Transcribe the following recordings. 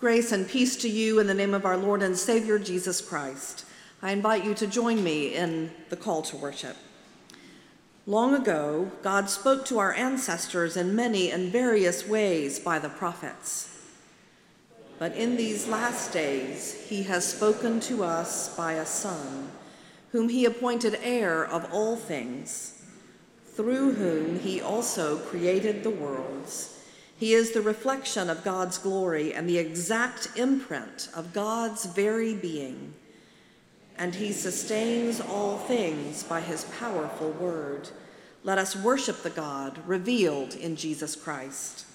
Grace and peace to you in the name of our Lord and Savior Jesus Christ. I invite you to join me in the call to worship. Long ago, God spoke to our ancestors in many and various ways by the prophets. But in these last days, he has spoken to us by a Son, whom he appointed heir of all things, through whom he also created the worlds he is the reflection of God's glory and the exact imprint of God's very being. And he sustains all things by his powerful word. Let us worship the God revealed in Jesus Christ.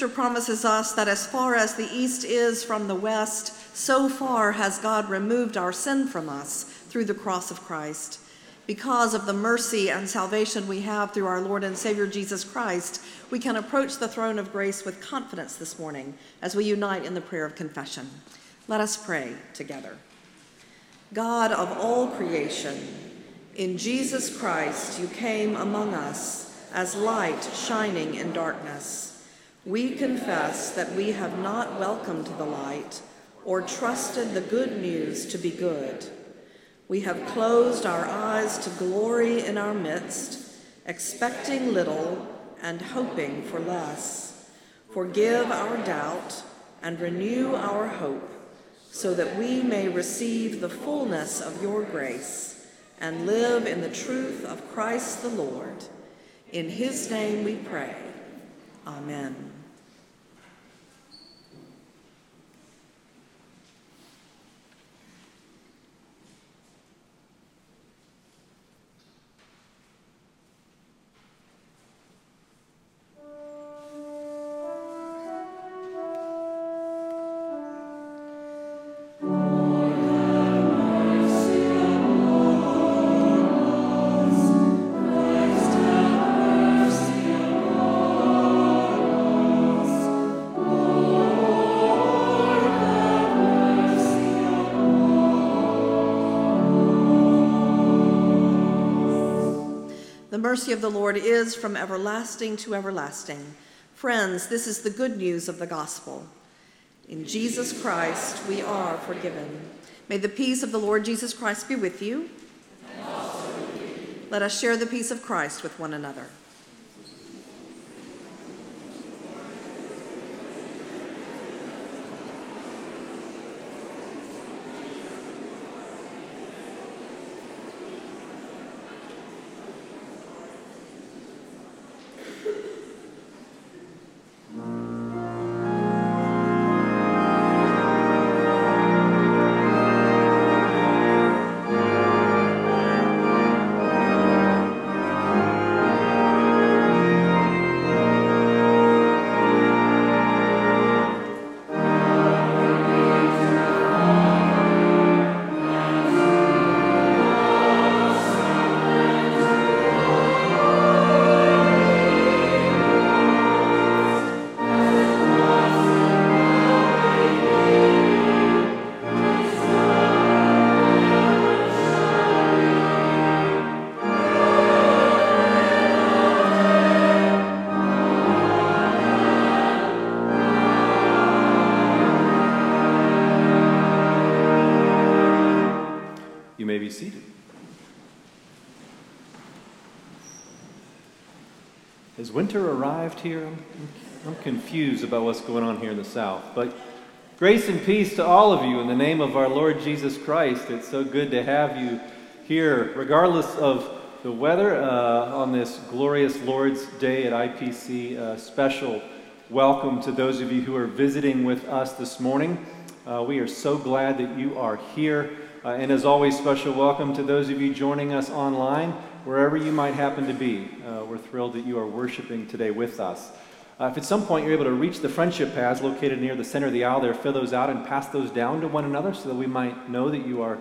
Scripture promises us that as far as the east is from the west, so far has God removed our sin from us through the cross of Christ. Because of the mercy and salvation we have through our Lord and Savior Jesus Christ, we can approach the throne of grace with confidence this morning as we unite in the prayer of confession. Let us pray together. God of all creation, in Jesus Christ you came among us as light shining in darkness. We confess that we have not welcomed the light or trusted the good news to be good. We have closed our eyes to glory in our midst, expecting little and hoping for less. Forgive our doubt and renew our hope, so that we may receive the fullness of your grace and live in the truth of Christ the Lord. In his name we pray. Amen. Mercy of the Lord is from everlasting to everlasting. Friends, this is the good news of the gospel. In Jesus Christ, we are forgiven. May the peace of the Lord Jesus Christ be with you. Let us share the peace of Christ with one another. Winter arrived here? I'm, I'm confused about what's going on here in the South. But grace and peace to all of you in the name of our Lord Jesus Christ. It's so good to have you here, regardless of the weather, uh, on this glorious Lord's Day at IPC. Uh, special welcome to those of you who are visiting with us this morning. Uh, we are so glad that you are here. Uh, and as always, special welcome to those of you joining us online wherever you might happen to be. Uh, we're thrilled that you are worshiping today with us. Uh, if at some point you're able to reach the friendship paths located near the center of the aisle there, fill those out and pass those down to one another so that we might know that you are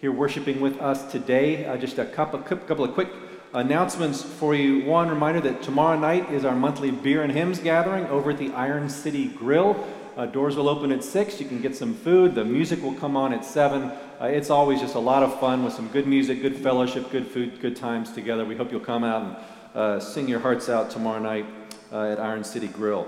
here worshiping with us today. Uh, just a couple, couple of quick announcements for you. One reminder that tomorrow night is our monthly beer and hymns gathering over at the Iron City Grill. Uh, doors will open at 6. You can get some food. The music will come on at 7. Uh, it's always just a lot of fun with some good music, good fellowship, good food, good times together. We hope you'll come out and uh, sing your hearts out tomorrow night uh, at Iron City Grill.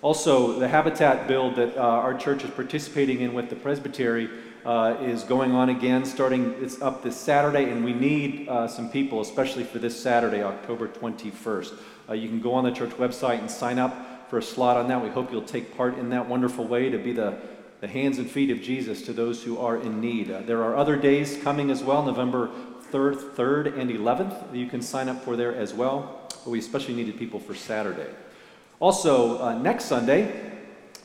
Also, the habitat build that uh, our church is participating in with the presbytery uh, is going on again, starting, it's up this Saturday, and we need some people, especially for this Saturday, October 21st. you can go on the church website and sign up for a slot on that. We hope you'll take part in that wonderful way to be the, the hands and feet of Jesus to those who are in need. Uh, there are other days coming as well, November 3rd, 3rd, and 11th, that you can sign up for there as well. But we especially needed people for Saturday. Also, uh, next Sunday,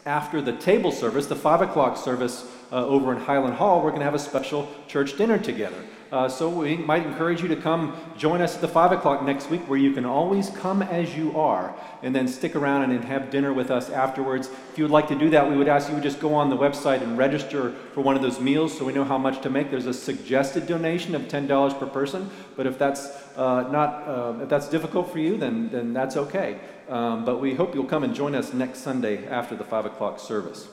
after the table service, the 5 o'clock service uh, over in Highland Hall, we're going to have a special church dinner together. Uh, so we might encourage you to come join us at the 5 o'clock next week, where you can always come as you are and then stick around and have dinner with us afterwards. If you would like to do that, we would ask you to just go on the website and register for one of those meals so we know how much to make. There's a suggested donation of $10 per person, but if that's uh, not uh, if that's difficult for you, then, then that's okay. Um, but we hope you'll come and join us next Sunday after the 5 o'clock service.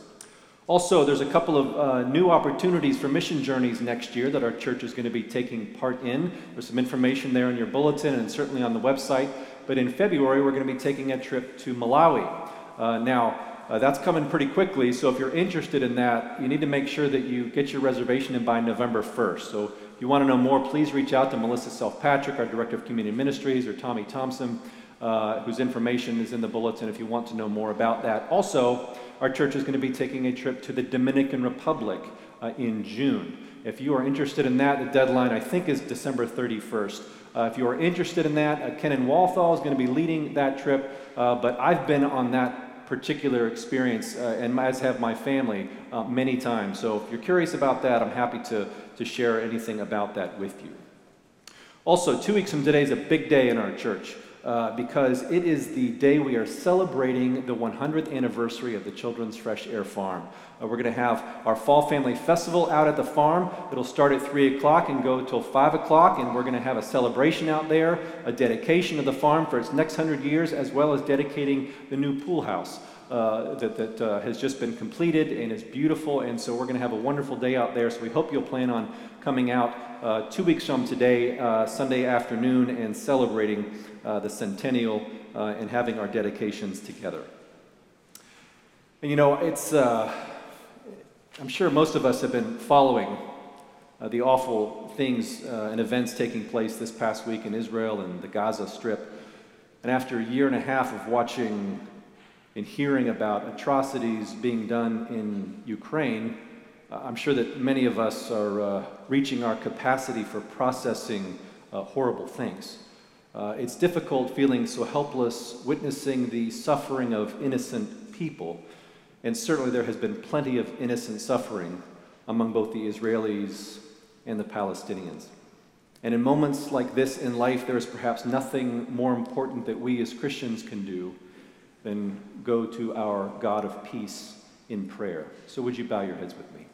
Also, there's a couple of uh, new opportunities for mission journeys next year that our church is going to be taking part in. There's some information there in your bulletin and certainly on the website. But in February, we're going to be taking a trip to Malawi. Uh, now, uh, that's coming pretty quickly, so if you're interested in that, you need to make sure that you get your reservation in by November 1st. So if you want to know more, please reach out to Melissa Self-Patrick, our Director of Community Ministries, or Tommy Thompson, uh, whose information is in the bulletin if you want to know more about that. Also, our church is going to be taking a trip to the Dominican Republic uh, in June. If you are interested in that, the deadline I think is December 31st. Uh, if you are interested in that, uh, Kenan Walthall is going to be leading that trip, uh, but I've been on that particular experience, uh, and as have my family, uh, many times. So if you're curious about that, I'm happy to, to share anything about that with you. Also, two weeks from today is a big day in our church. Uh, because it is the day we are celebrating the 100th anniversary of the Children's Fresh Air Farm. Uh, we're going to have our Fall Family Festival out at the farm. It'll start at 3 o'clock and go till 5 o'clock, and we're going to have a celebration out there, a dedication of the farm for its next 100 years, as well as dedicating the new pool house. Uh, that, that uh, has just been completed and is beautiful. And so we're going to have a wonderful day out there. So we hope you'll plan on coming out uh, two weeks from today, uh, Sunday afternoon, and celebrating uh, the centennial uh, and having our dedications together. And you know, it's, I'm sure most of us have been following the awful things and events taking place this past week in Israel and the Gaza Strip. And after a year and a half of watching and hearing about atrocities being done in Ukraine, uh, I'm sure that many of us are uh, reaching our capacity for processing uh, horrible things. Uh, it's difficult feeling so helpless, witnessing the suffering of innocent people. And certainly there has been plenty of innocent suffering among both the Israelis and the Palestinians. And in moments like this in life, there is perhaps nothing more important that we as Christians can do than go to our God of peace in prayer. So, would you bow your heads with me?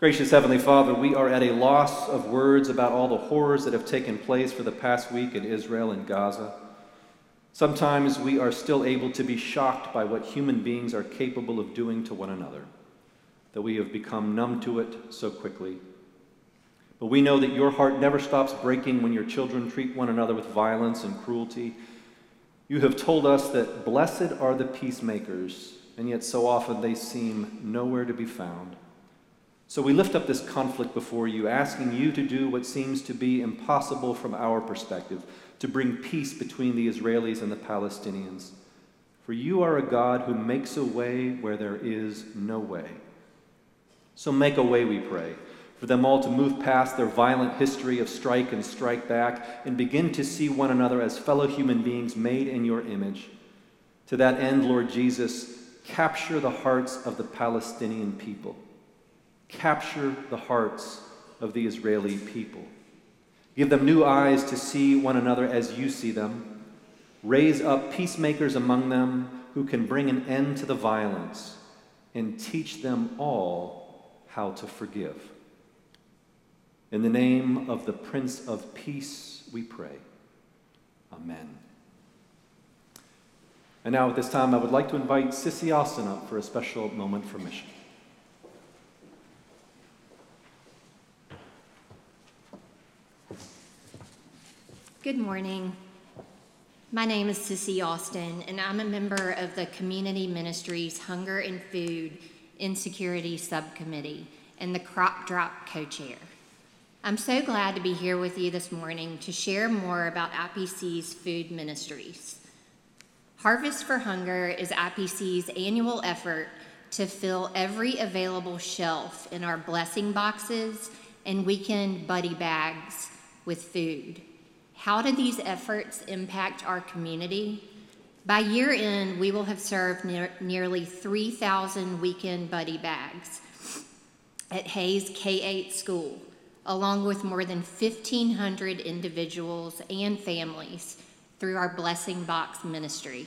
Gracious Heavenly Father, we are at a loss of words about all the horrors that have taken place for the past week in Israel and Gaza. Sometimes we are still able to be shocked by what human beings are capable of doing to one another, that we have become numb to it so quickly. But we know that your heart never stops breaking when your children treat one another with violence and cruelty you have told us that blessed are the peacemakers, and yet so often they seem nowhere to be found. So we lift up this conflict before you, asking you to do what seems to be impossible from our perspective to bring peace between the Israelis and the Palestinians. For you are a God who makes a way where there is no way. So make a way, we pray for them all to move past their violent history of strike and strike back and begin to see one another as fellow human beings made in your image. To that end, Lord Jesus, capture the hearts of the Palestinian people, capture the hearts of the Israeli people. Give them new eyes to see one another as you see them. Raise up peacemakers among them who can bring an end to the violence and teach them all how to forgive. In the name of the Prince of Peace, we pray. Amen. And now, at this time, I would like to invite Sissy Austin up for a special moment for mission. Good morning. My name is Sissy Austin, and I'm a member of the Community Ministries Hunger and Food Insecurity Subcommittee and the Crop Drop co chair. I'm so glad to be here with you this morning to share more about IPC's food ministries. Harvest for Hunger is IPC's annual effort to fill every available shelf in our blessing boxes and weekend buddy bags with food. How do these efforts impact our community? By year end, we will have served ne- nearly 3,000 weekend buddy bags at Hayes K 8 school along with more than 1,500 individuals and families through our Blessing Box ministry.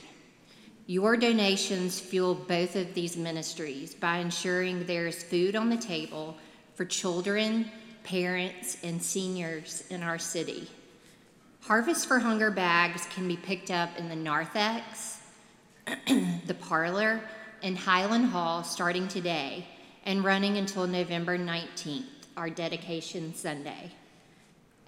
Your donations fuel both of these ministries by ensuring there is food on the table for children, parents, and seniors in our city. Harvest for Hunger bags can be picked up in the narthex, the parlor, and Highland Hall starting today and running until November 19th our dedication Sunday.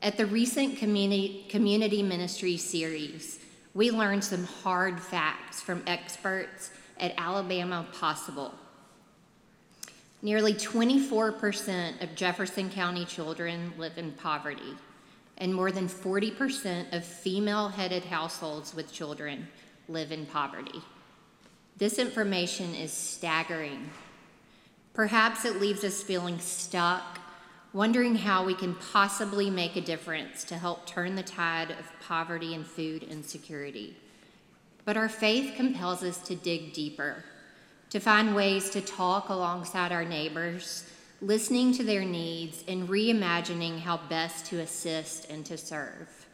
At the recent community, community ministry series, we learned some hard facts from experts at Alabama Possible. Nearly 24% of Jefferson County children live in poverty, and more than 40% of female headed households with children live in poverty. This information is staggering. Perhaps it leaves us feeling stuck, wondering how we can possibly make a difference to help turn the tide of poverty and food insecurity. But our faith compels us to dig deeper, to find ways to talk alongside our neighbors, listening to their needs, and reimagining how best to assist and to serve.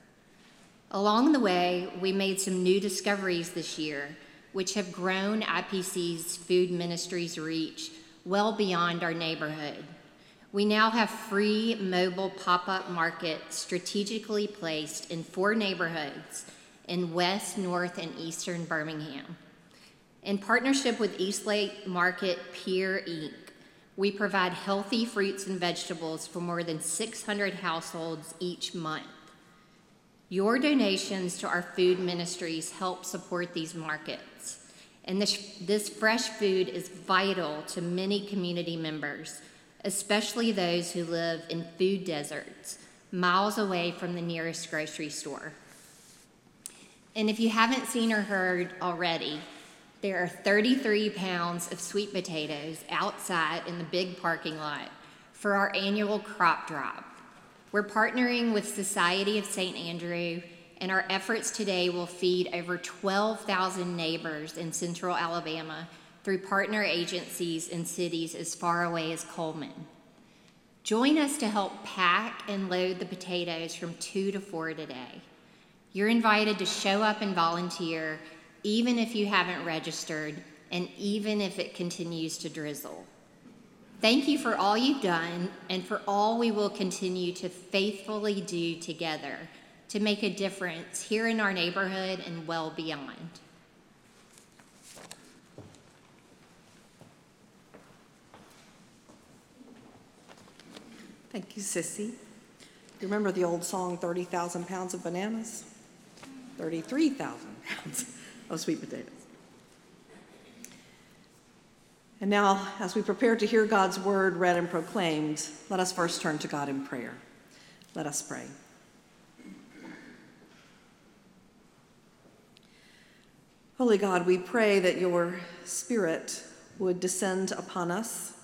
Along the way, we made some new discoveries this year, which have grown IPC's food ministry's reach well beyond our neighborhood. We now have free mobile pop up markets strategically placed in four neighborhoods in West, North, and Eastern Birmingham. In partnership with Eastlake Market Pier Inc., we provide healthy fruits and vegetables for more than 600 households each month. Your donations to our food ministries help support these markets. And this, this fresh food is vital to many community members, especially those who live in food deserts, miles away from the nearest grocery store. And if you haven't seen or heard already, there are 33 pounds of sweet potatoes outside in the big parking lot for our annual crop drop. We're partnering with Society of St. Andrew and our efforts today will feed over 12,000 neighbors in central Alabama through partner agencies in cities as far away as Cullman. Join us to help pack and load the potatoes from 2 to 4 today. You're invited to show up and volunteer, even if you haven't registered, and even if it continues to drizzle. Thank you for all you've done and for all we will continue to faithfully do together to make a difference here in our neighborhood and well beyond. Thank you, Sissy. You remember the old song, 30,000 pounds of bananas? 33,000 pounds of sweet potatoes. And now, as we prepare to hear God's word read and proclaimed, let us first turn to God in prayer. Let us pray. Holy God, we pray that your Spirit would descend upon us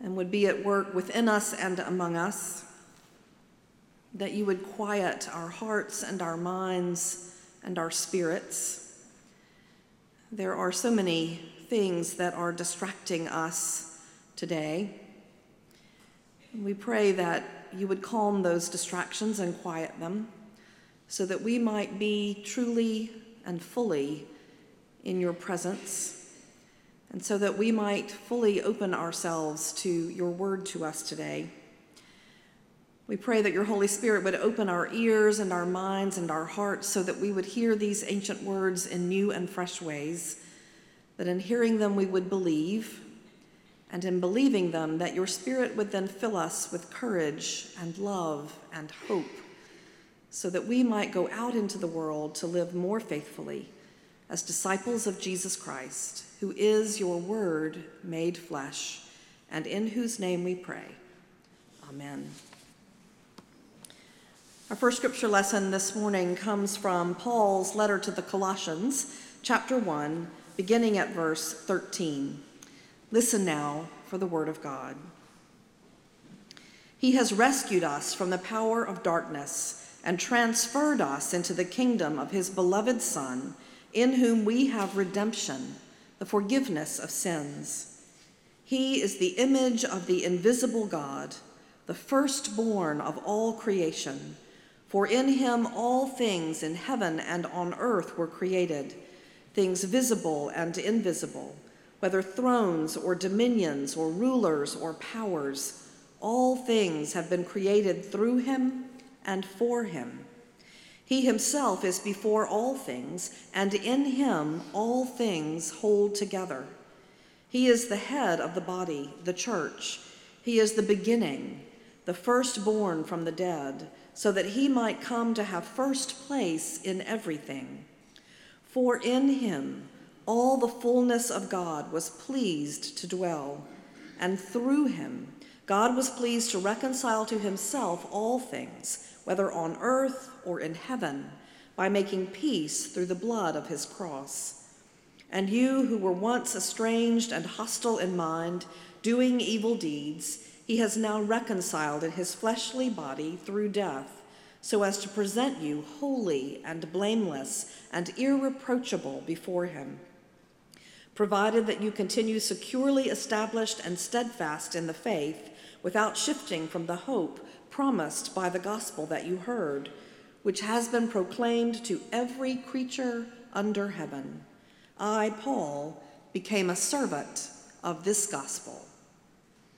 and would be at work within us and among us, that you would quiet our hearts and our minds and our spirits. There are so many things that are distracting us today. We pray that you would calm those distractions and quiet them so that we might be truly and fully in your presence, and so that we might fully open ourselves to your word to us today. We pray that your Holy Spirit would open our ears and our minds and our hearts so that we would hear these ancient words in new and fresh ways, that in hearing them we would believe, and in believing them, that your Spirit would then fill us with courage and love and hope so that we might go out into the world to live more faithfully as disciples of Jesus Christ, who is your word made flesh, and in whose name we pray. Amen. Our first scripture lesson this morning comes from Paul's letter to the Colossians, chapter 1, beginning at verse 13. Listen now for the word of God. He has rescued us from the power of darkness and transferred us into the kingdom of his beloved Son, in whom we have redemption, the forgiveness of sins. He is the image of the invisible God, the firstborn of all creation. For in him all things in heaven and on earth were created, things visible and invisible, whether thrones or dominions or rulers or powers. All things have been created through him and for him. He himself is before all things, and in him all things hold together. He is the head of the body, the church. He is the beginning, the firstborn from the dead, so that he might come to have first place in everything. For in him all the fullness of God was pleased to dwell, and through him, God was pleased to reconcile to himself all things, whether on earth or in heaven, by making peace through the blood of his cross. And you who were once estranged and hostile in mind, doing evil deeds, he has now reconciled in his fleshly body through death, so as to present you holy and blameless and irreproachable before him provided that you continue securely established and steadfast in the faith without shifting from the hope promised by the gospel that you heard, which has been proclaimed to every creature under heaven. I, Paul, became a servant of this gospel.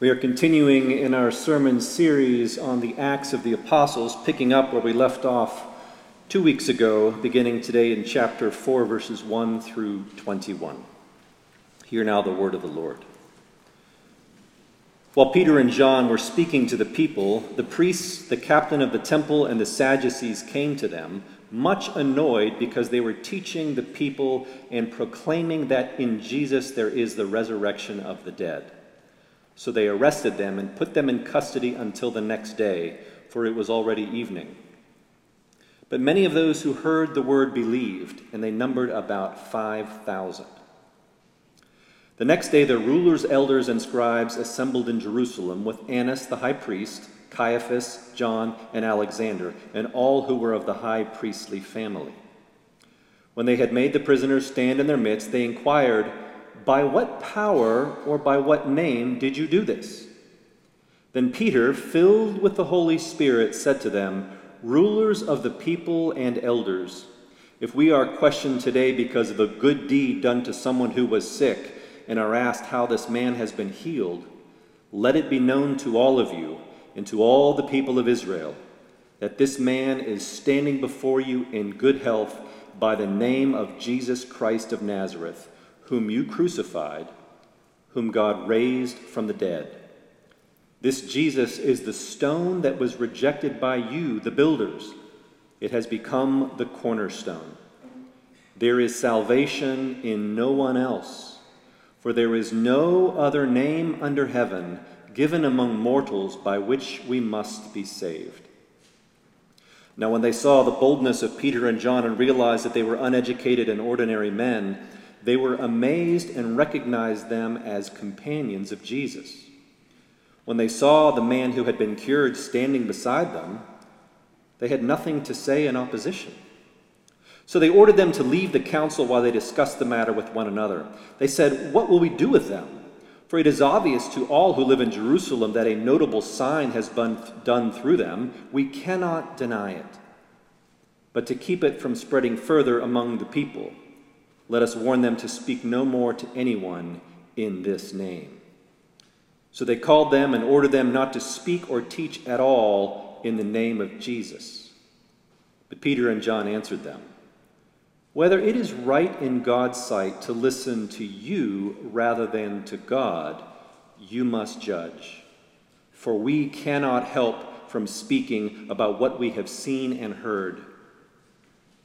We are continuing in our sermon series on the Acts of the Apostles, picking up where we left off two weeks ago, beginning today in chapter 4, verses 1 through 21. Hear now the word of the Lord. While Peter and John were speaking to the people, the priests, the captain of the temple, and the Sadducees came to them, much annoyed because they were teaching the people and proclaiming that in Jesus there is the resurrection of the dead. So they arrested them and put them in custody until the next day, for it was already evening. But many of those who heard the word believed, and they numbered about 5,000. The next day, the rulers, elders, and scribes assembled in Jerusalem with Annas the high priest, Caiaphas, John, and Alexander, and all who were of the high priestly family. When they had made the prisoners stand in their midst, they inquired, by what power or by what name did you do this? Then Peter, filled with the Holy Spirit, said to them, Rulers of the people and elders, if we are questioned today because of a good deed done to someone who was sick and are asked how this man has been healed, let it be known to all of you and to all the people of Israel that this man is standing before you in good health by the name of Jesus Christ of Nazareth whom you crucified, whom God raised from the dead. This Jesus is the stone that was rejected by you, the builders. It has become the cornerstone. There is salvation in no one else, for there is no other name under heaven given among mortals by which we must be saved. Now, when they saw the boldness of Peter and John and realized that they were uneducated and ordinary men, they were amazed and recognized them as companions of Jesus. When they saw the man who had been cured standing beside them, they had nothing to say in opposition. So they ordered them to leave the council while they discussed the matter with one another. They said, What will we do with them? For it is obvious to all who live in Jerusalem that a notable sign has been done through them. We cannot deny it. But to keep it from spreading further among the people, let us warn them to speak no more to anyone in this name. So they called them and ordered them not to speak or teach at all in the name of Jesus. But Peter and John answered them whether it is right in God's sight to listen to you rather than to God, you must judge. For we cannot help from speaking about what we have seen and heard.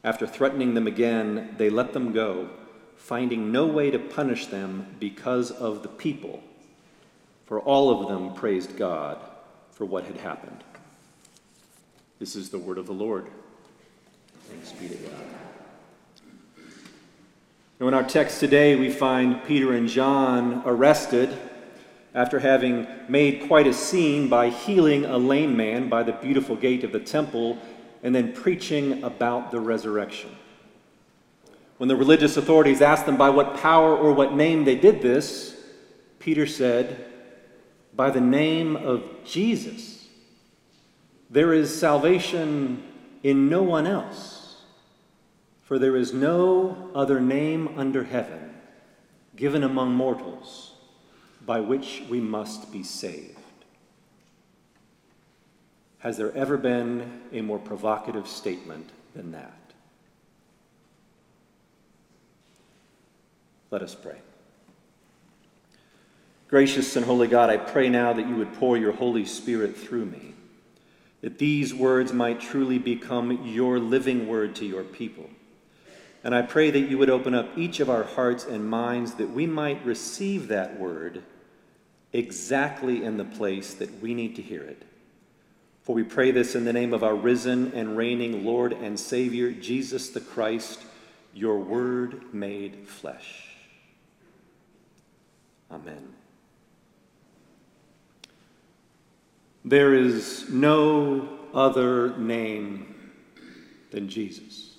After threatening them again, they let them go, finding no way to punish them because of the people. For all of them praised God for what had happened. This is the word of the Lord. Thanks be to God. Now, in our text today, we find Peter and John arrested after having made quite a scene by healing a lame man by the beautiful gate of the temple and then preaching about the resurrection. When the religious authorities asked them by what power or what name they did this, Peter said, By the name of Jesus. There is salvation in no one else. For there is no other name under heaven given among mortals by which we must be saved. Has there ever been a more provocative statement than that? Let us pray. Gracious and holy God, I pray now that you would pour your Holy Spirit through me, that these words might truly become your living word to your people and I pray that you would open up each of our hearts and minds that we might receive that word exactly in the place that we need to hear it. For we pray this in the name of our risen and reigning Lord and Savior, Jesus the Christ, your word made flesh. Amen. There is no other name than Jesus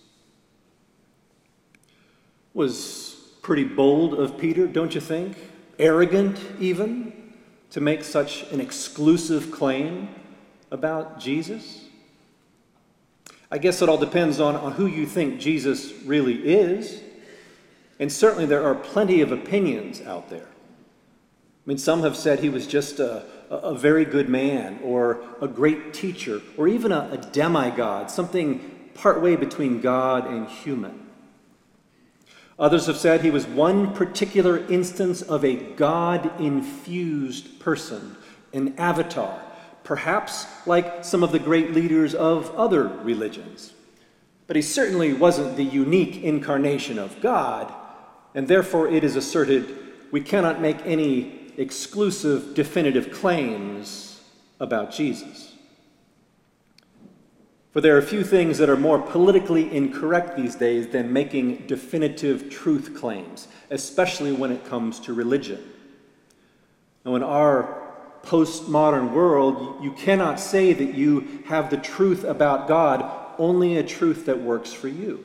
was pretty bold of Peter, don't you think? Arrogant, even, to make such an exclusive claim about Jesus? I guess it all depends on, on who you think Jesus really is. And certainly there are plenty of opinions out there. I mean, some have said he was just a, a very good man, or a great teacher, or even a, a demigod, something partway between God and human. Others have said he was one particular instance of a God infused person, an avatar, perhaps like some of the great leaders of other religions. But he certainly wasn't the unique incarnation of God, and therefore it is asserted we cannot make any exclusive definitive claims about Jesus. For there are few things that are more politically incorrect these days than making definitive truth claims, especially when it comes to religion. Now, in our postmodern world, you cannot say that you have the truth about God, only a truth that works for you.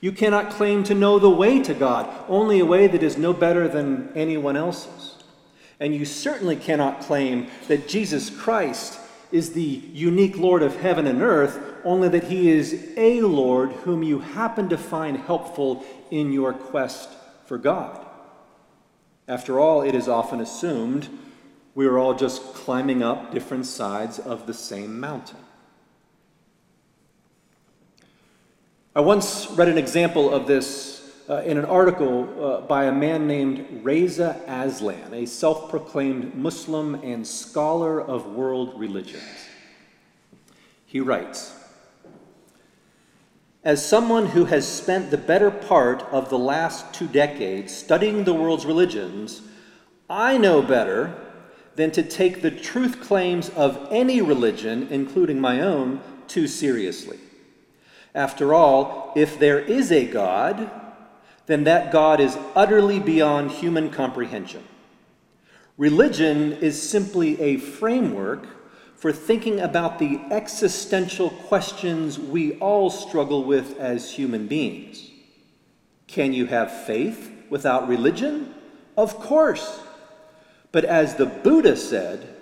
You cannot claim to know the way to God, only a way that is no better than anyone else's. And you certainly cannot claim that Jesus Christ is the unique Lord of heaven and earth, only that he is a Lord whom you happen to find helpful in your quest for God. After all, it is often assumed we are all just climbing up different sides of the same mountain. I once read an example of this uh, in an article uh, by a man named Reza Aslan, a self proclaimed Muslim and scholar of world religions. He writes As someone who has spent the better part of the last two decades studying the world's religions, I know better than to take the truth claims of any religion, including my own, too seriously. After all, if there is a God, then that God is utterly beyond human comprehension. Religion is simply a framework for thinking about the existential questions we all struggle with as human beings. Can you have faith without religion? Of course. But as the Buddha said,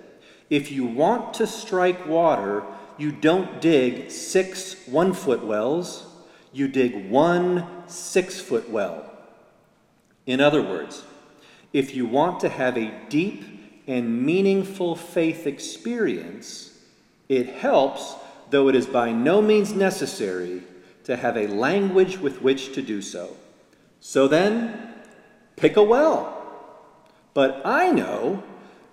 if you want to strike water, you don't dig six one foot wells, you dig one six foot well. In other words, if you want to have a deep and meaningful faith experience, it helps, though it is by no means necessary, to have a language with which to do so. So then, pick a well. But I know,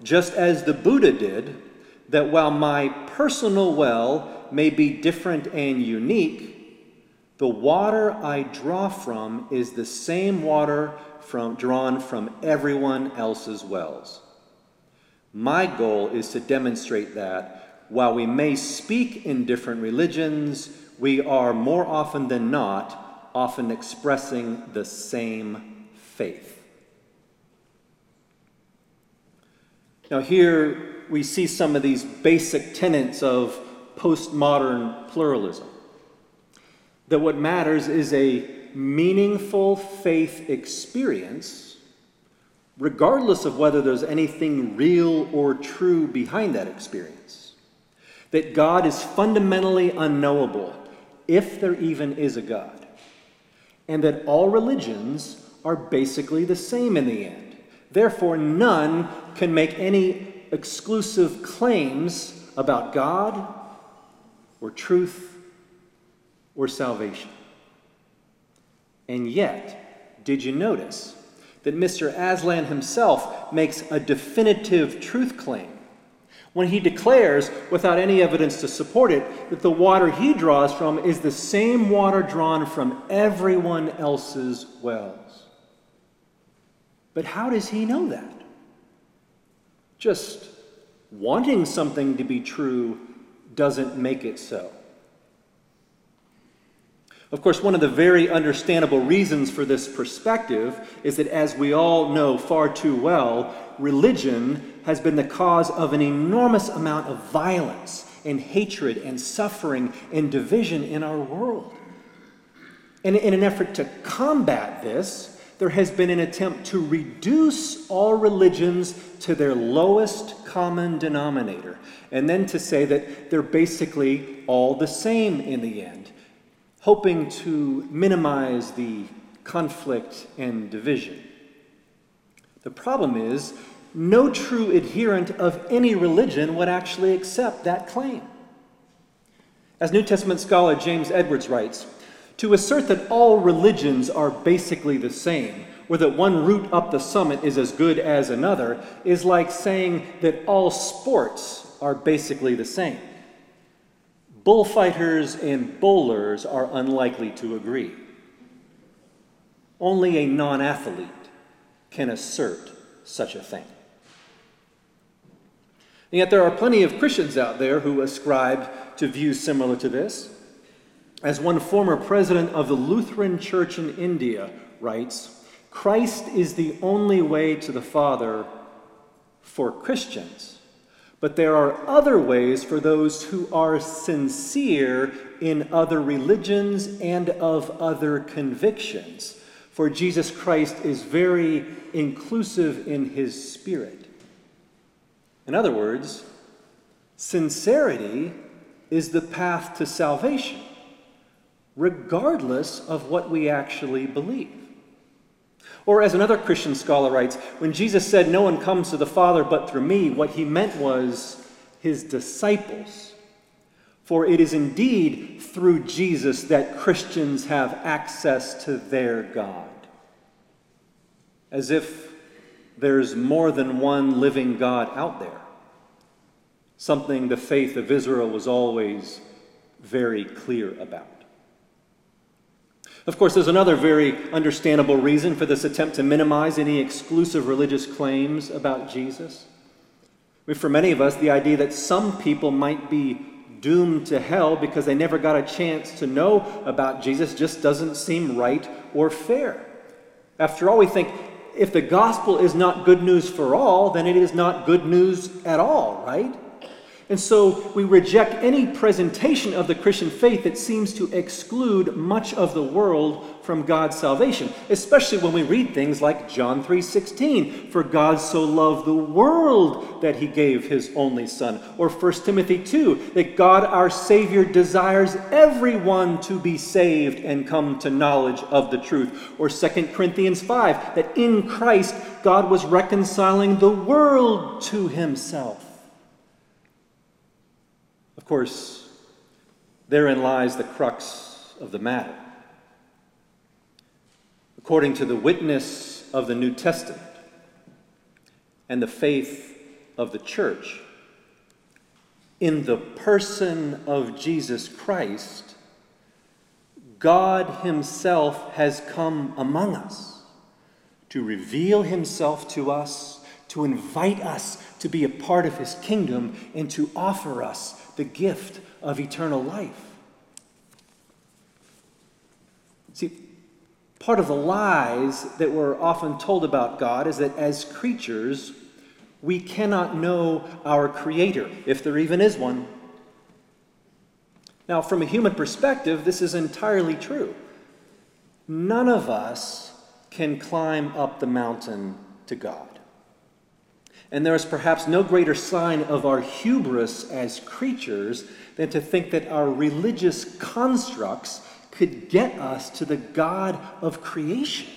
just as the Buddha did, that while my personal well may be different and unique, the water I draw from is the same water from, drawn from everyone else's wells. My goal is to demonstrate that while we may speak in different religions, we are more often than not often expressing the same faith. Now, here we see some of these basic tenets of postmodern pluralism. That what matters is a meaningful faith experience, regardless of whether there's anything real or true behind that experience. That God is fundamentally unknowable, if there even is a God. And that all religions are basically the same in the end. Therefore, none can make any exclusive claims about God or truth or salvation. And yet, did you notice that Mr. Aslan himself makes a definitive truth claim when he declares, without any evidence to support it, that the water he draws from is the same water drawn from everyone else's wells? But how does he know that? Just wanting something to be true doesn't make it so. Of course, one of the very understandable reasons for this perspective is that, as we all know far too well, religion has been the cause of an enormous amount of violence and hatred and suffering and division in our world. And in an effort to combat this, there has been an attempt to reduce all religions to their lowest common denominator, and then to say that they're basically all the same in the end, hoping to minimize the conflict and division. The problem is, no true adherent of any religion would actually accept that claim. As New Testament scholar James Edwards writes, to assert that all religions are basically the same, or that one route up the summit is as good as another, is like saying that all sports are basically the same. Bullfighters and bowlers are unlikely to agree. Only a non athlete can assert such a thing. And yet, there are plenty of Christians out there who ascribe to views similar to this. As one former president of the Lutheran Church in India writes, Christ is the only way to the Father for Christians. But there are other ways for those who are sincere in other religions and of other convictions. For Jesus Christ is very inclusive in his spirit. In other words, sincerity is the path to salvation regardless of what we actually believe. Or, as another Christian scholar writes, when Jesus said, No one comes to the Father but through me, what he meant was his disciples. For it is indeed through Jesus that Christians have access to their God. As if there's more than one living God out there. Something the faith of Israel was always very clear about. Of course, there's another very understandable reason for this attempt to minimize any exclusive religious claims about Jesus. I mean, for many of us, the idea that some people might be doomed to hell because they never got a chance to know about Jesus just doesn't seem right or fair. After all, we think if the gospel is not good news for all, then it is not good news at all, right? And so we reject any presentation of the Christian faith that seems to exclude much of the world from God's salvation, especially when we read things like John 3:16, for God so loved the world that he gave his only son, or 1 Timothy 2, that God our savior desires everyone to be saved and come to knowledge of the truth, or 2 Corinthians 5, that in Christ God was reconciling the world to himself course, therein lies the crux of the matter. According to the witness of the New Testament and the faith of the church, in the person of Jesus Christ, God Himself has come among us to reveal Himself to us, to invite us to be a part of His kingdom, and to offer us the gift of eternal life. See, part of the lies that we're often told about God is that as creatures, we cannot know our Creator, if there even is one. Now, from a human perspective, this is entirely true. None of us can climb up the mountain to God. And there is perhaps no greater sign of our hubris as creatures than to think that our religious constructs could get us to the God of creation.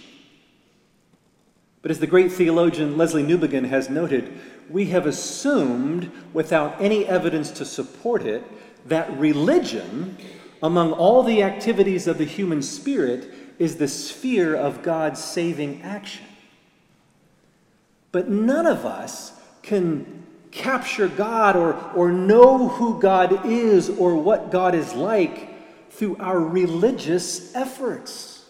But as the great theologian Lesslie Newbigin has noted, we have assumed, without any evidence to support it, that religion, among all the activities of the human spirit, is the sphere of God's saving action. But none of us can capture God or, or know who God is or what God is like through our religious efforts.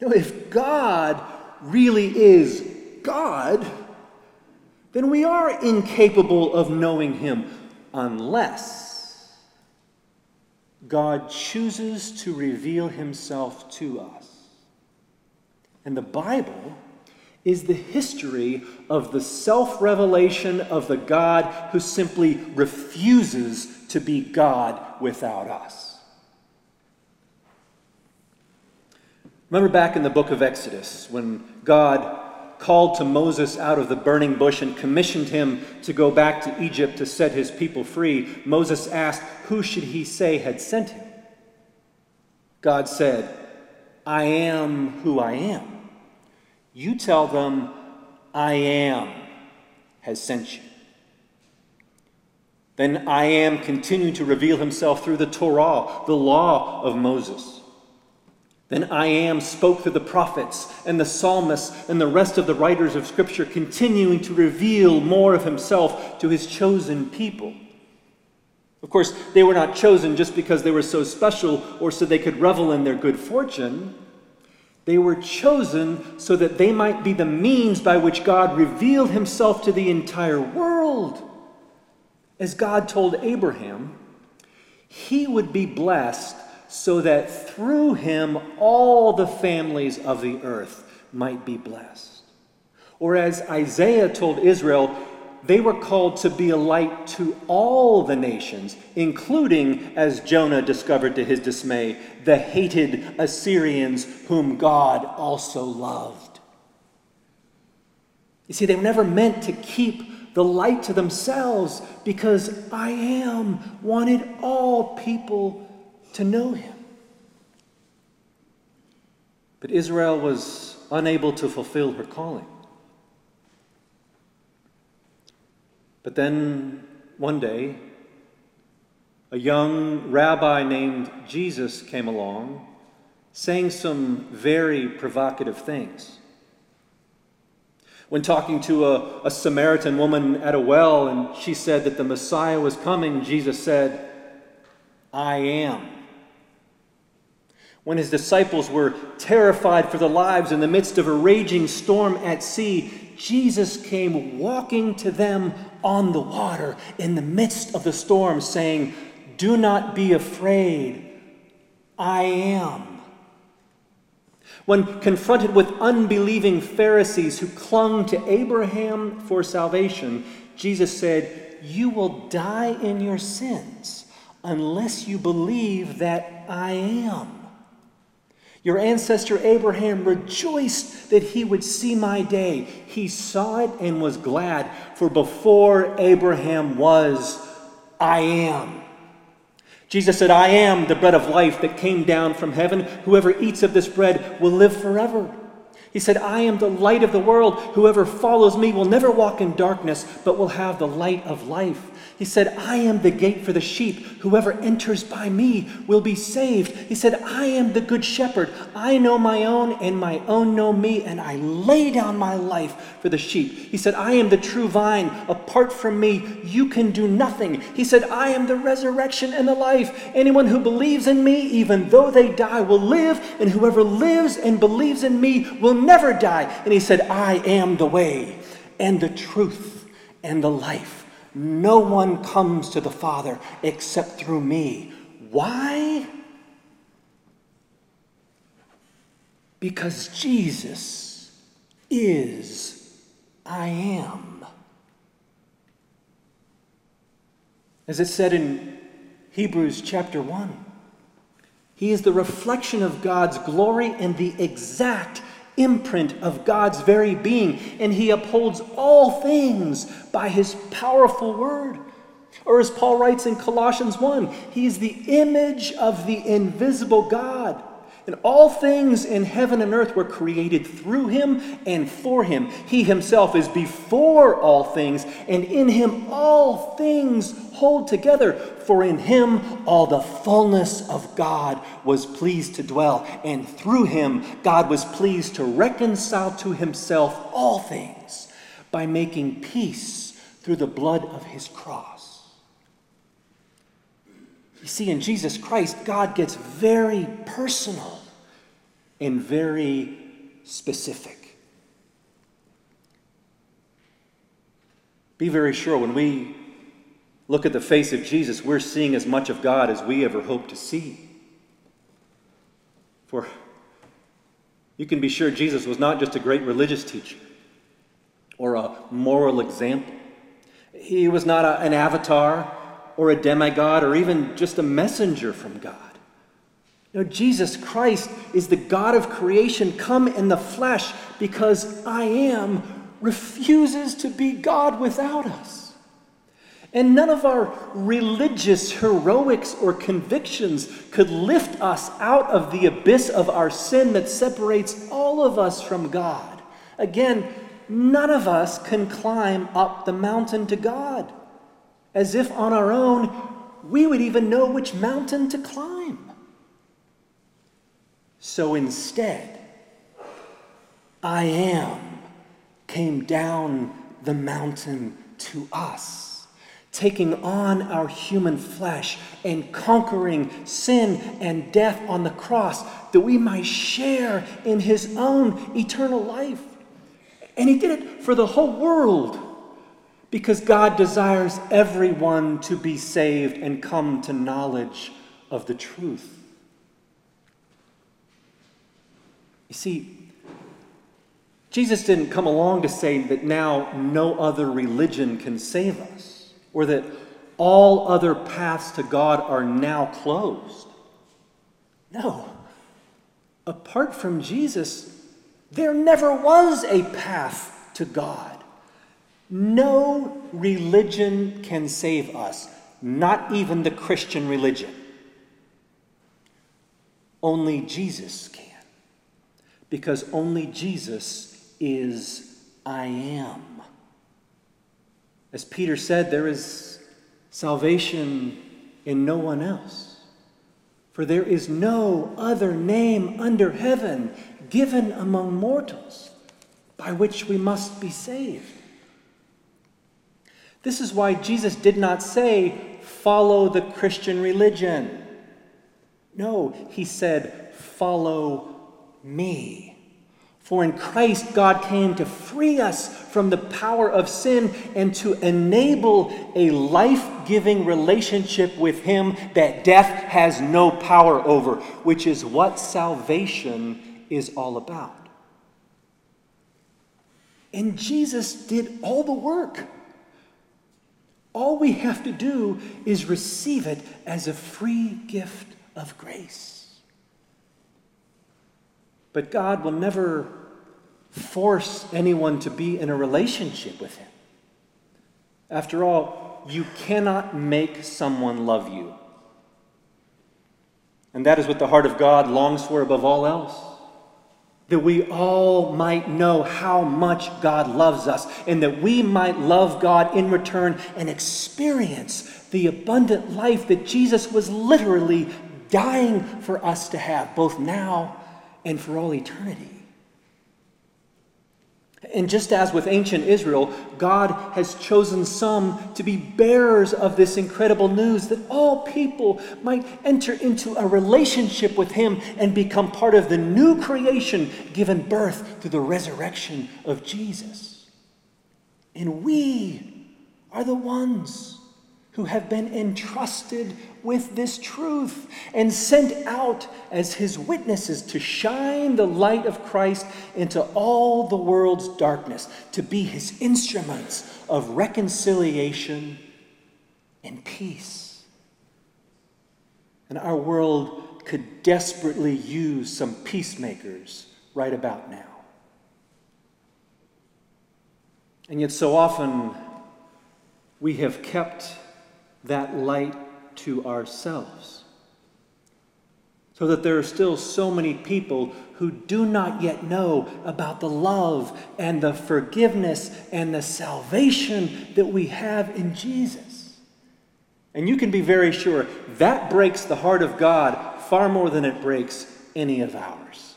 No, if God really is God, then we are incapable of knowing Him unless God chooses to reveal Himself to us. And the Bible is the history of the self revelation of the God who simply refuses to be God without us. Remember back in the book of Exodus when God called to Moses out of the burning bush and commissioned him to go back to Egypt to set his people free, Moses asked, Who should he say had sent him? God said, I am who I am. You tell them, I am has sent you. Then I am continued to reveal himself through the Torah, the law of Moses. Then I am spoke through the prophets and the psalmists and the rest of the writers of Scripture, continuing to reveal more of himself to his chosen people. Of course, they were not chosen just because they were so special or so they could revel in their good fortune. They were chosen so that they might be the means by which God revealed himself to the entire world. As God told Abraham, he would be blessed so that through him all the families of the earth might be blessed. Or as Isaiah told Israel, they were called to be a light to all the nations, including, as Jonah discovered to his dismay, the hated Assyrians whom God also loved. You see, they were never meant to keep the light to themselves because I am wanted all people to know him. But Israel was unable to fulfill her calling. But then one day, a young rabbi named Jesus came along, saying some very provocative things. When talking to a, a, Samaritan woman at a well, and she said that the Messiah was coming, Jesus said, I am. When his disciples were terrified for their lives in the midst of a raging storm at sea, Jesus came walking to them on the water in the midst of the storm, saying, Do not be afraid. I am. When confronted with unbelieving Pharisees who clung to Abraham for salvation, Jesus said, You will die in your sins unless you believe that I am. Your ancestor Abraham rejoiced that he would see my day. He saw it and was glad, for before Abraham was, I am. Jesus said, I am the bread of life that came down from heaven. Whoever eats of this bread will live forever. He said, I am the light of the world. Whoever follows me will never walk in darkness, but will have the light of life. He said, I am the gate for the sheep. Whoever enters by me will be saved. He said, I am the good shepherd. I know my own, and my own know me, and I lay down my life for the sheep. He said, I am the true vine. Apart from me, you can do nothing. He said, I am the resurrection and the life. Anyone who believes in me, even though they die, will live, and whoever lives and believes in me will never die. And he said, I am the way and the truth and the life. No one comes to the Father except through me. Why? Because Jesus is I am. As it said in Hebrews chapter 1, He is the reflection of God's glory and the exact imprint of God's very being, and he upholds all things by his powerful word. Or as Paul writes in Colossians 1, he is the image of the invisible God. And all things in heaven and earth were created through him and for him. He himself is before all things, and in him all things hold together. For in him all the fullness of God was pleased to dwell, and through him God was pleased to reconcile to himself all things by making peace through the blood of his cross. You see, in Jesus Christ, God gets very personal and very specific. Be very sure when we look at the face of Jesus, we're seeing as much of God as we ever hope to see. For you can be sure Jesus was not just a great religious teacher or a moral example. He was not a, an avatar or a demigod or even just a messenger from God. No, Jesus Christ is the God of creation come in the flesh because I am refuses to be God without us. And none of our religious heroics or convictions could lift us out of the abyss of our sin that separates all of us from God. Again, none of us can climb up the mountain to God as if on our own we would even know which mountain to climb. So instead, I am came down the mountain to us, taking on our human flesh and conquering sin and death on the cross, that we might share in his own eternal life. And he did it for the whole world because God desires everyone to be saved and come to knowledge of the truth. You see, Jesus didn't come along to say that now no other religion can save us, or that all other paths to God are now closed. No. Apart from Jesus, there never was a path to God. No religion can save us, not even the Christian religion. Only Jesus can. Because only Jesus is I am. As Peter said, there is salvation in no one else. For there is no other name under heaven given among mortals by which we must be saved. This is why Jesus did not say, follow the Christian religion. No, he said, follow me. For in Christ, God came to free us from the power of sin and to enable a life giving relationship with Him that death has no power over, which is what salvation is all about. And Jesus did all the work. All we have to do is receive it as a free gift of grace. But God will never force anyone to be in a relationship with Him. After all, you cannot make someone love you. And that is what the heart of God longs for above all else. That we all might know how much God loves us, and that we might love God in return and experience the abundant life that Jesus was literally dying for us to have, both now and for all eternity. And just as with ancient Israel, God has chosen some to be bearers of this incredible news that all people might enter into a relationship with Him and become part of the new creation given birth through the resurrection of Jesus. And we are the ones who have been entrusted with this truth and sent out as his witnesses to shine the light of Christ into all the world's darkness, to be his instruments of reconciliation and peace. And our world could desperately use some peacemakers right about now. And yet, so often, we have kept that light to ourselves. So that there are still so many people who do not yet know about the love and the forgiveness and the salvation that we have in Jesus. And you can be very sure that breaks the heart of God far more than it breaks any of ours.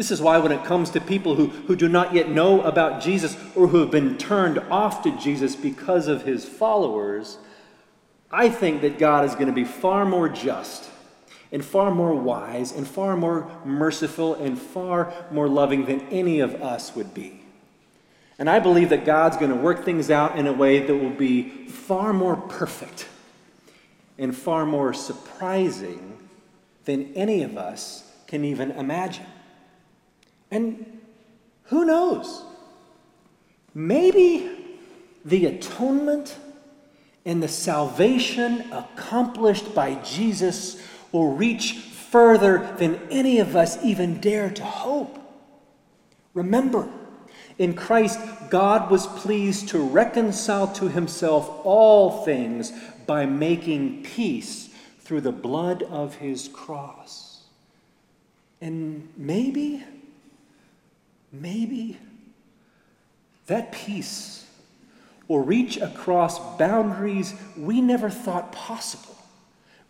This is why, when it comes to people who, who do not yet know about Jesus or who have been turned off to Jesus because of his followers, I think that God is going to be far more just and far more wise and far more merciful and far more loving than any of us would be. And I believe that God's going to work things out in a way that will be far more perfect and far more surprising than any of us can even imagine. And who knows? Maybe the atonement and the salvation accomplished by Jesus will reach further than any of us even dare to hope. Remember, in Christ, God was pleased to reconcile to himself all things by making peace through the blood of his cross. And maybe, maybe that peace will reach across boundaries we never thought possible,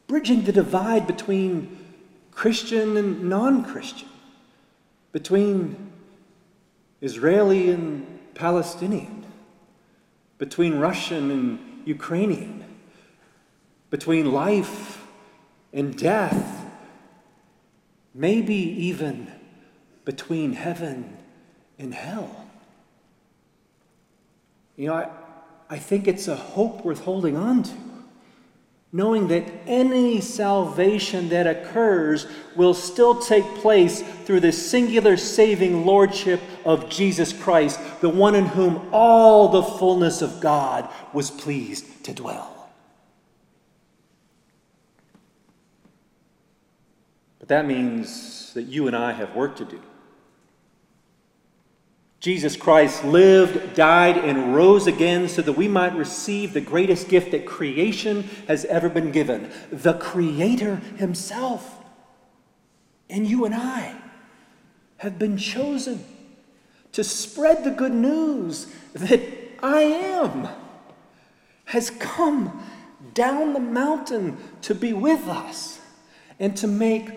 bridging the divide between Christian and non Christian, between Israeli and Palestinian, between Russian and Ukrainian, between life and death, maybe even between heaven and hell. You know, I, I think it's a hope worth holding on to. Knowing that any salvation that occurs will still take place through the singular saving lordship of Jesus Christ, the one in whom all the fullness of God was pleased to dwell. But that means that you and I have work to do. Jesus Christ lived, died, and rose again so that we might receive the greatest gift that creation has ever been given the Creator Himself. And you and I have been chosen to spread the good news that I am has come down the mountain to be with us and to make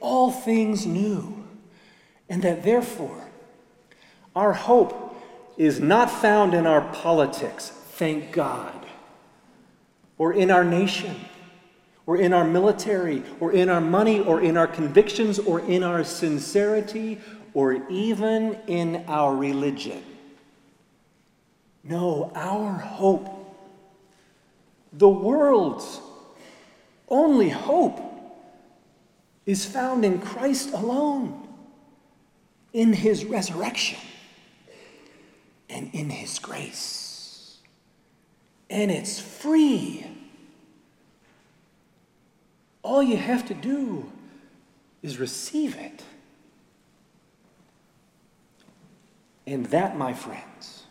all things new. And that therefore, our hope is not found in our politics, thank God, or in our nation, or in our military, or in our money, or in our convictions, or in our sincerity, or even in our religion. No, our hope, the world's only hope, is found in Christ alone, in his resurrection, and in his grace. And it's free. All you have to do is receive it. And that, my friends,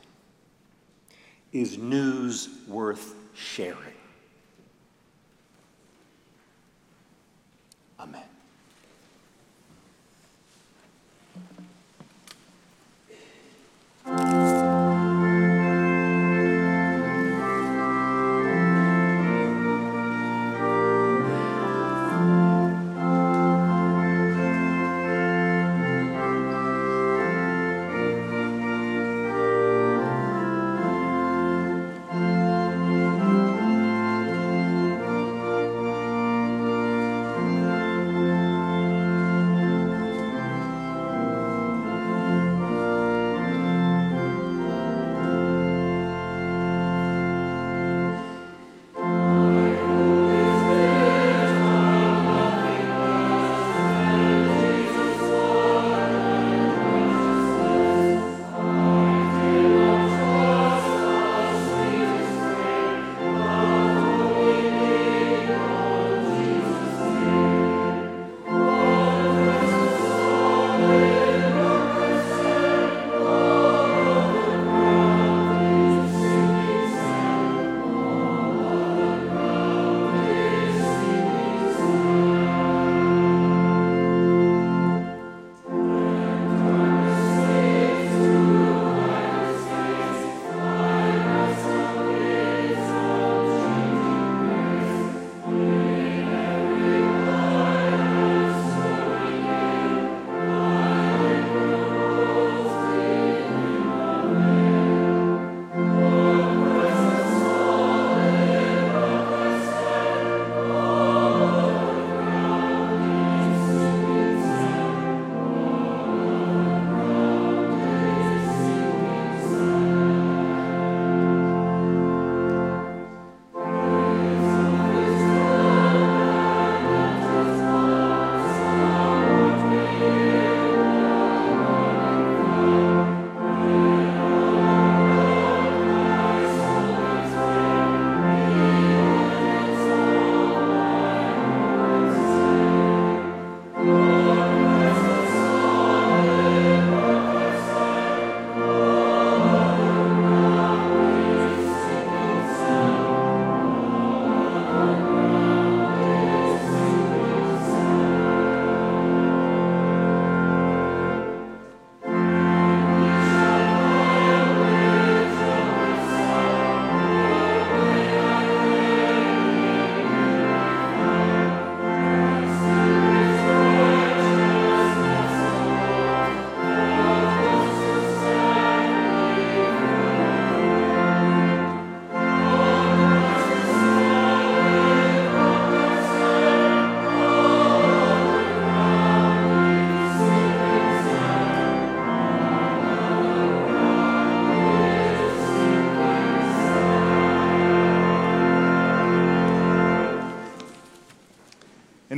is news worth sharing. Amen. And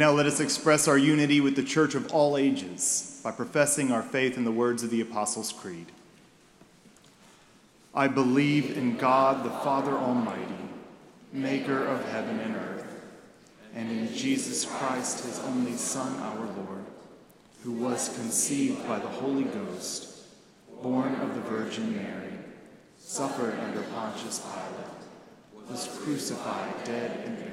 now let us express our unity with the church of all ages by professing our faith in the words of the Apostles' Creed. I believe in God the Father Almighty, maker of heaven and earth, and in Jesus Christ, his only Son, our Lord, who was conceived by the Holy Ghost, born of the Virgin Mary, suffered under Pontius Pilate, was crucified, dead, and buried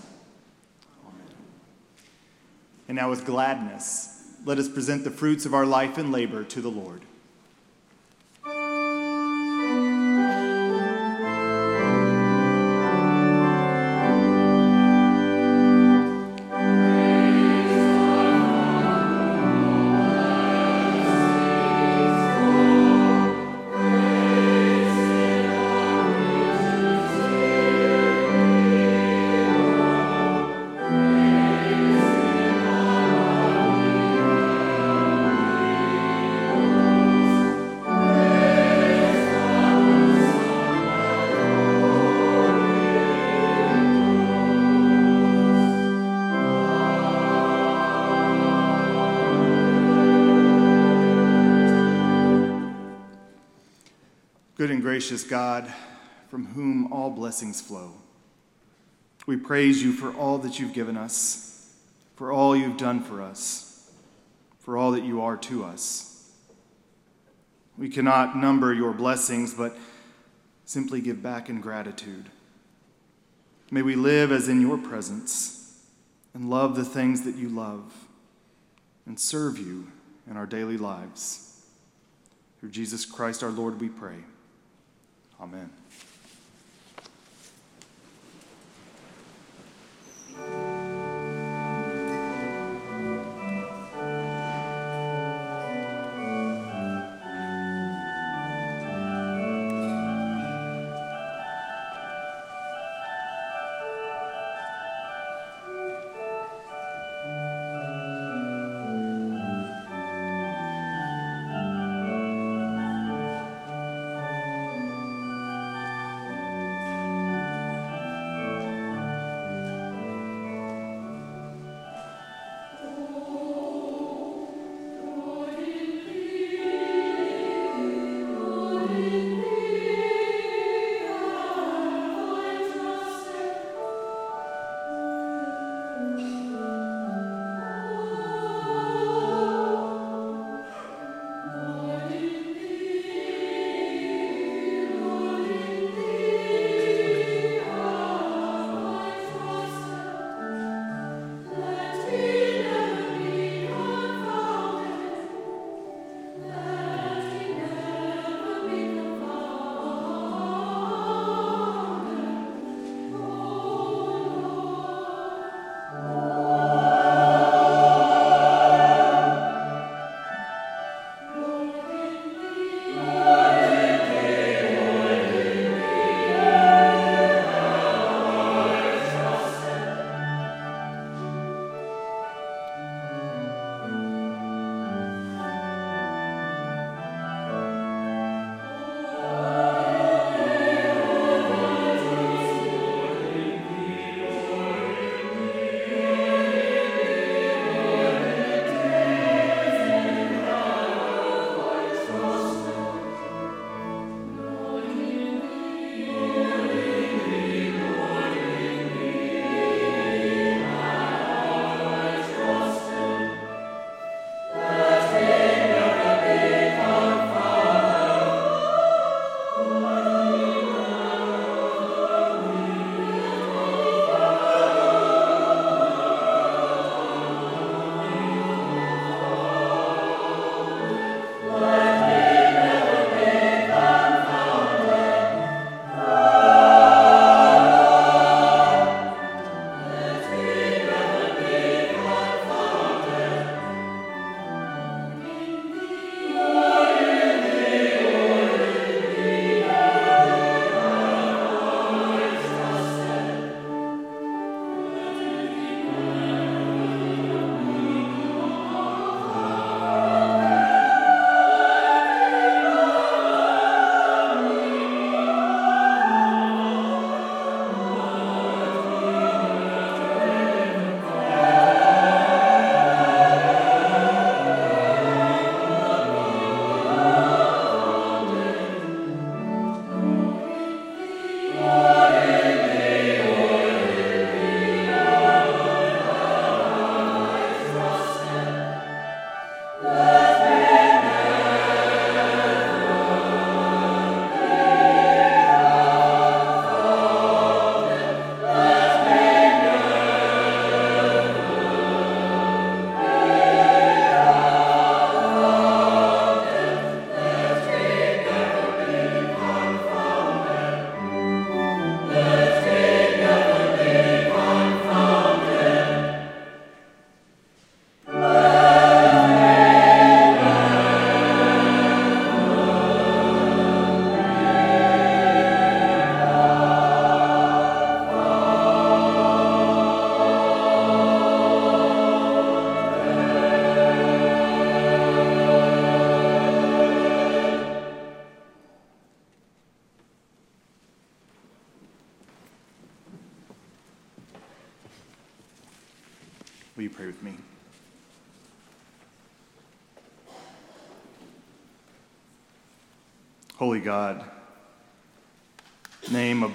And now, with gladness, let us present the fruits of our life and labor to the Lord. Gracious God, from whom all blessings flow, we praise you for all that you've given us, for all you've done for us, for all that you are to us. We cannot number your blessings, but simply give back in gratitude. May we live as in your presence and love the things that you love and serve you in our daily lives. Through Jesus Christ our Lord, we pray. Amen.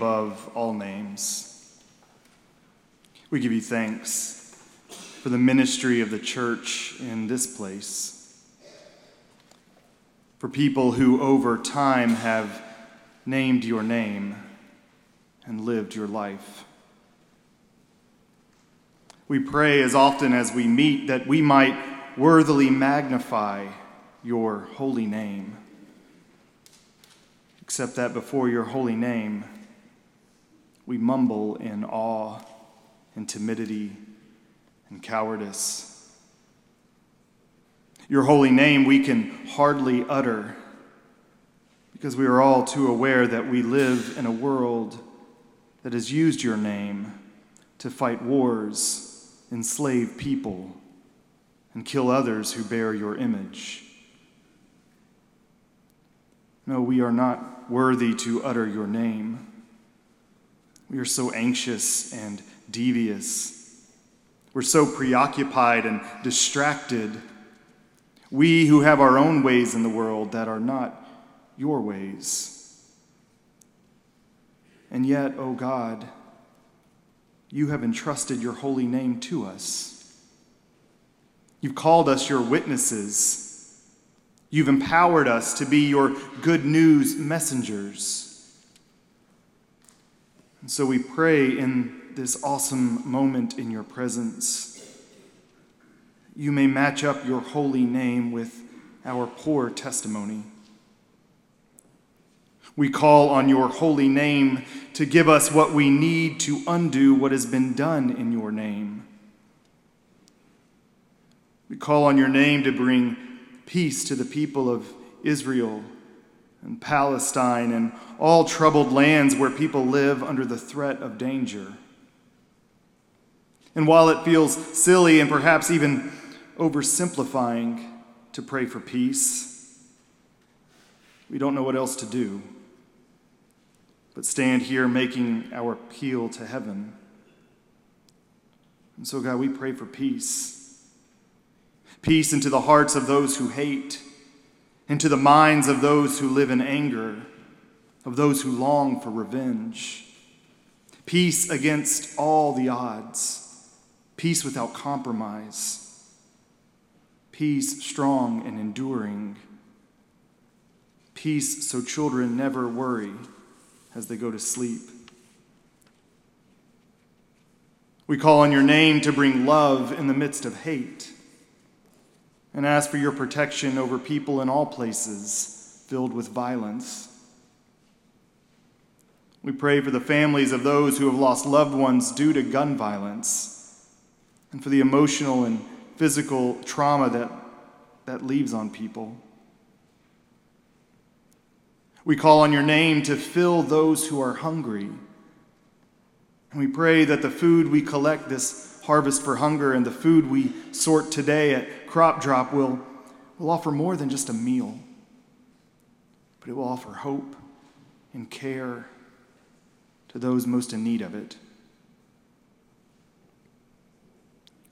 Above all names, we give you thanks for the ministry of the church in this place, for people who over time have named your name and lived your life. We pray as often as we meet that we might worthily magnify your holy name. Except that before your holy name, we mumble in awe and timidity and cowardice. Your holy name we can hardly utter because we are all too aware that we live in a world that has used your name to fight wars, enslave people, and kill others who bear your image. No, we are not worthy to utter your name. We are so anxious and devious. We're so preoccupied and distracted. We who have our own ways in the world that are not your ways. And yet, O oh God, you have entrusted your holy name to us. You've called us your witnesses. You've empowered us to be your good news messengers. And so we pray in this awesome moment in your presence, you may match up your holy name with our poor testimony. We call on your holy name to give us what we need to undo what has been done in your name. We call on your name to bring peace to the people of Israel and Palestine and all troubled lands where people live under the threat of danger. And while it feels silly and perhaps even oversimplifying to pray for peace, we don't know what else to do but stand here making our appeal to heaven. And so, God, we pray for peace. Peace into the hearts of those who hate, into the minds of those who live in anger, of those who long for revenge. Peace against all the odds, peace without compromise, peace strong and enduring, peace so children never worry as they go to sleep. We call on your name to bring love in the midst of hate and ask for your protection over people in all places filled with violence. We pray for the families of those who have lost loved ones due to gun violence and for the emotional and physical trauma that that leaves on people. We call on your name to fill those who are hungry. And we pray that the food we collect this harvest for hunger and the food we sort today at Crop Drop will, will offer more than just a meal, but it will offer hope and care to those most in need of it.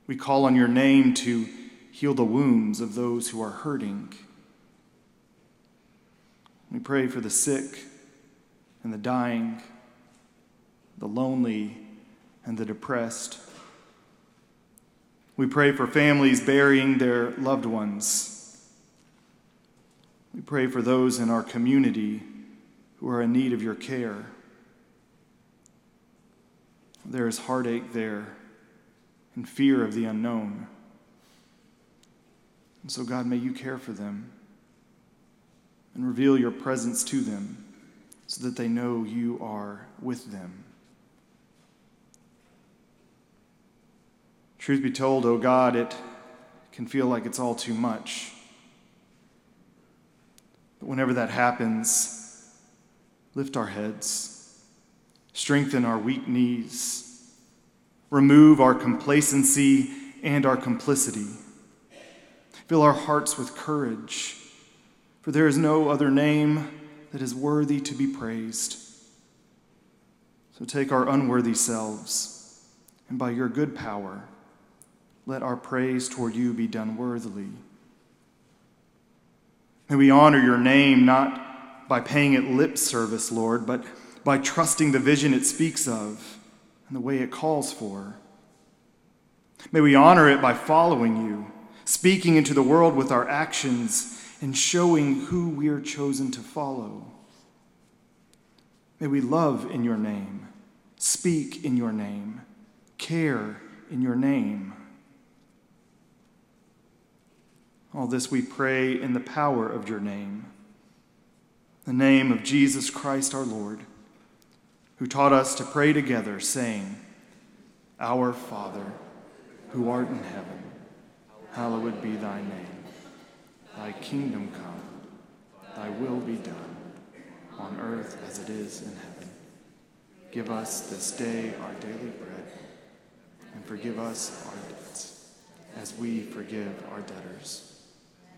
We call on your name to heal the wounds of those who are hurting we pray for the sick and the dying, the lonely and the depressed. We pray for families burying their loved ones. We pray for those in our community who are in need of your care. There is heartache there and fear of the unknown. And so, God, may you care for them and reveal your presence to them so that they know you are with them. Truth be told, oh God, it can feel like it's all too much. But whenever that happens, lift our heads, strengthen our weak knees, remove our complacency and our complicity, fill our hearts with courage for there is no other name that is worthy to be praised. So take our unworthy selves, and by your good power, let our praise toward you be done worthily. May we honor your name not by paying it lip service, Lord, but by trusting the vision it speaks of and the way it calls for. May we honor it by following you, speaking into the world with our actions, and showing who we are chosen to follow. May we love in your name, speak in your name, care in your name. All this we pray in the power of your name, the name of Jesus Christ our Lord, who taught us to pray together, saying, Our Father, who art in heaven, hallowed be thy name. Thy kingdom come, thy will be done, on earth as it is in heaven. Give us this day our daily bread, and forgive us our debts, as we forgive our debtors.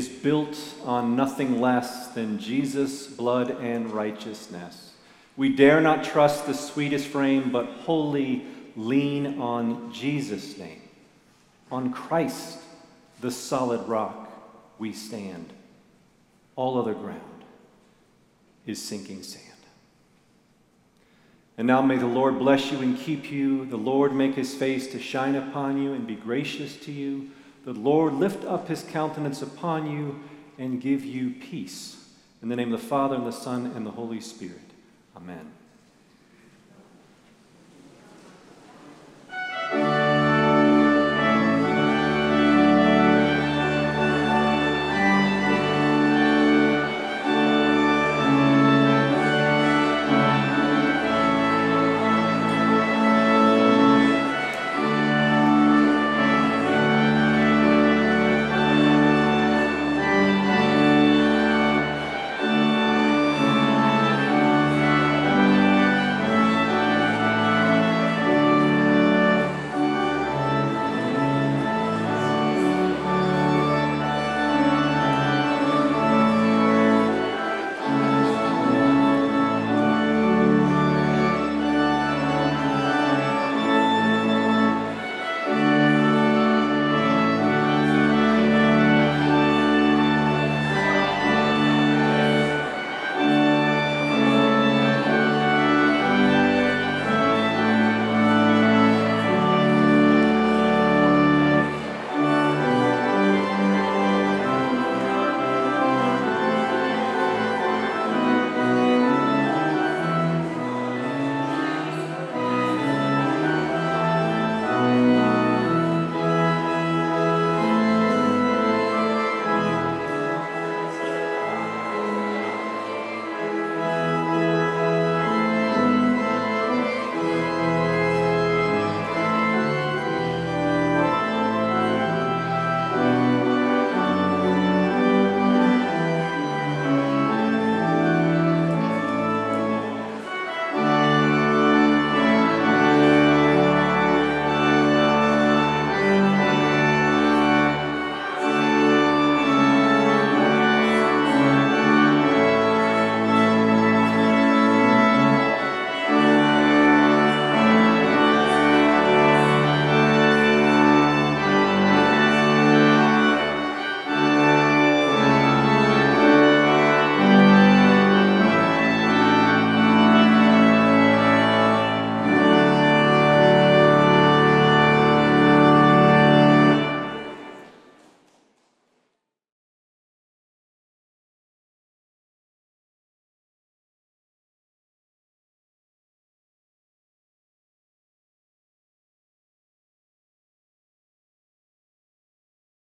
Is built on nothing less than Jesus' blood and righteousness. We dare not trust the sweetest frame, but wholly lean on Jesus' name. On Christ, the solid rock, we stand. All other ground is sinking sand. And now may the Lord bless you and keep you. The Lord make his face to shine upon you and be gracious to you. The Lord lift up his countenance upon you and give you peace. In the name of the Father, and the Son, and the Holy Spirit. Amen.